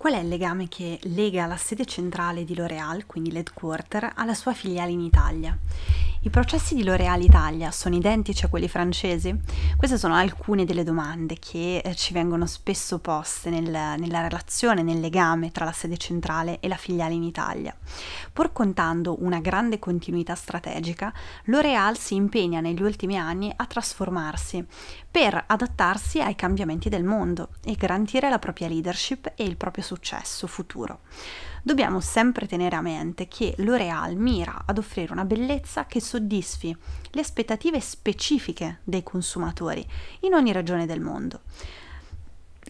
Qual è il legame che lega la sede centrale di L'Oreal, quindi l'headquarter, alla sua filiale in Italia? I processi di L'Oreal Italia sono identici a quelli francesi? Queste sono alcune delle domande che eh, ci vengono spesso poste nel, nella relazione, nel legame tra la sede centrale e la filiale in Italia. Pur contando una grande continuità strategica, L'Oreal si impegna negli ultimi anni a trasformarsi per adattarsi ai cambiamenti del mondo e garantire la propria leadership e il proprio successo futuro dobbiamo sempre tenere a mente che L'Oreal mira ad offrire una bellezza che soddisfi le aspettative specifiche dei consumatori in ogni regione del mondo.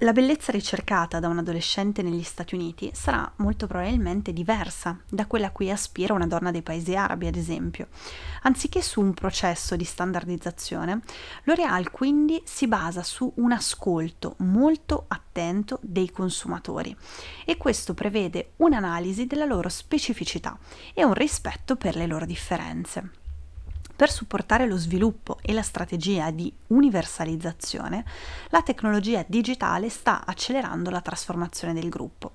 La bellezza ricercata da un adolescente negli Stati Uniti sarà molto probabilmente diversa da quella a cui aspira una donna dei paesi arabi, ad esempio. Anziché su un processo di standardizzazione, L'Oreal quindi si basa su un ascolto molto attento dei consumatori e questo prevede un'analisi della loro specificità e un rispetto per le loro differenze. Per supportare lo sviluppo e la strategia di universalizzazione, la tecnologia digitale sta accelerando la trasformazione del gruppo,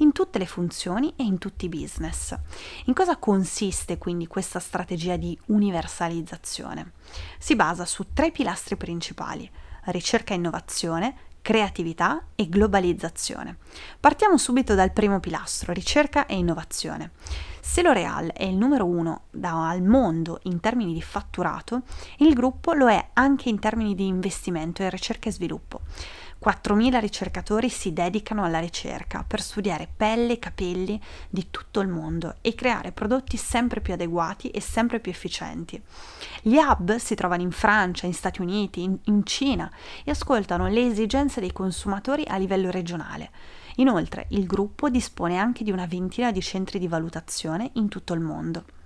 in tutte le funzioni e in tutti i business. In cosa consiste quindi questa strategia di universalizzazione? Si basa su tre pilastri principali, ricerca e innovazione, creatività e globalizzazione. Partiamo subito dal primo pilastro, ricerca e innovazione. Se L'Oreal è il numero uno da, al mondo in termini di fatturato, il gruppo lo è anche in termini di investimento in ricerca e sviluppo. 4.000 ricercatori si dedicano alla ricerca per studiare pelle e capelli di tutto il mondo e creare prodotti sempre più adeguati e sempre più efficienti. Gli hub si trovano in Francia, in Stati Uniti, in, in Cina e ascoltano le esigenze dei consumatori a livello regionale. Inoltre il gruppo dispone anche di una ventina di centri di valutazione in tutto il mondo.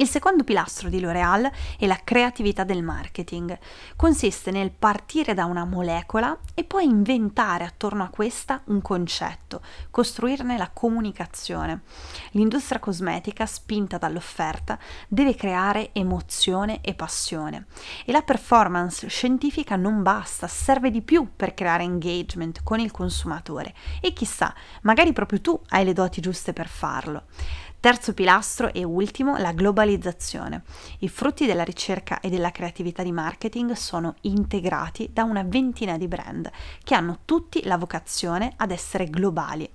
Il secondo pilastro di L'Oreal è la creatività del marketing. Consiste nel partire da una molecola e poi inventare attorno a questa un concetto, costruirne la comunicazione. L'industria cosmetica, spinta dall'offerta, deve creare emozione e passione. E la performance scientifica non basta, serve di più per creare engagement con il consumatore. E chissà, magari proprio tu hai le doti giuste per farlo. Terzo pilastro e ultimo, la globalizzazione. I frutti della ricerca e della creatività di marketing sono integrati da una ventina di brand che hanno tutti la vocazione ad essere globali.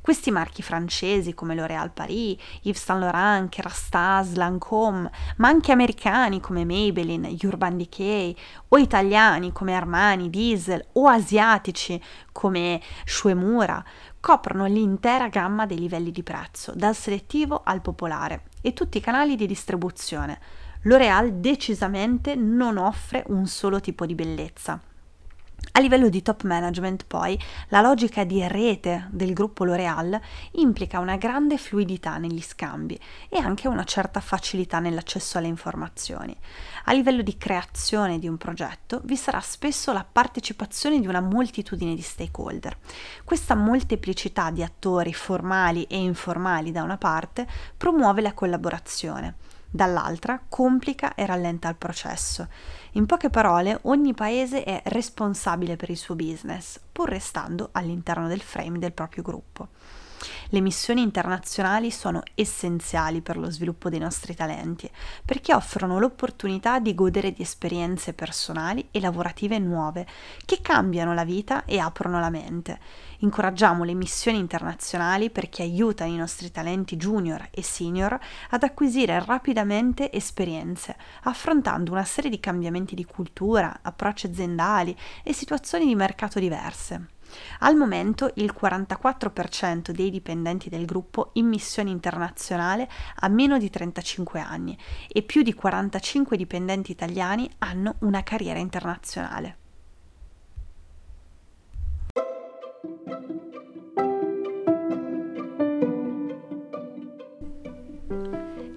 Questi marchi francesi come L'Oréal Paris, Yves Saint Laurent, Kerastase, Lancôme, ma anche americani come Maybelline, Urban Decay o italiani come Armani, Diesel o asiatici come Shuemura coprono l'intera gamma dei livelli di prezzo, dal selettivo al popolare, e tutti i canali di distribuzione. L'Oreal decisamente non offre un solo tipo di bellezza. A livello di top management, poi, la logica di rete del gruppo L'Oréal implica una grande fluidità negli scambi e anche una certa facilità nell'accesso alle informazioni. A livello di creazione di un progetto vi sarà spesso la partecipazione di una moltitudine di stakeholder. Questa molteplicità di attori formali e informali da una parte promuove la collaborazione dall'altra complica e rallenta il processo. In poche parole, ogni paese è responsabile per il suo business, pur restando all'interno del frame del proprio gruppo. Le missioni internazionali sono essenziali per lo sviluppo dei nostri talenti, perché offrono l'opportunità di godere di esperienze personali e lavorative nuove che cambiano la vita e aprono la mente. Incoraggiamo le missioni internazionali perché aiutano i nostri talenti junior e senior ad acquisire rapidamente esperienze, affrontando una serie di cambiamenti di cultura, approcci aziendali e situazioni di mercato diverse. Al momento il 44% dei dipendenti del gruppo in missione internazionale ha meno di 35 anni e più di 45 dipendenti italiani hanno una carriera internazionale.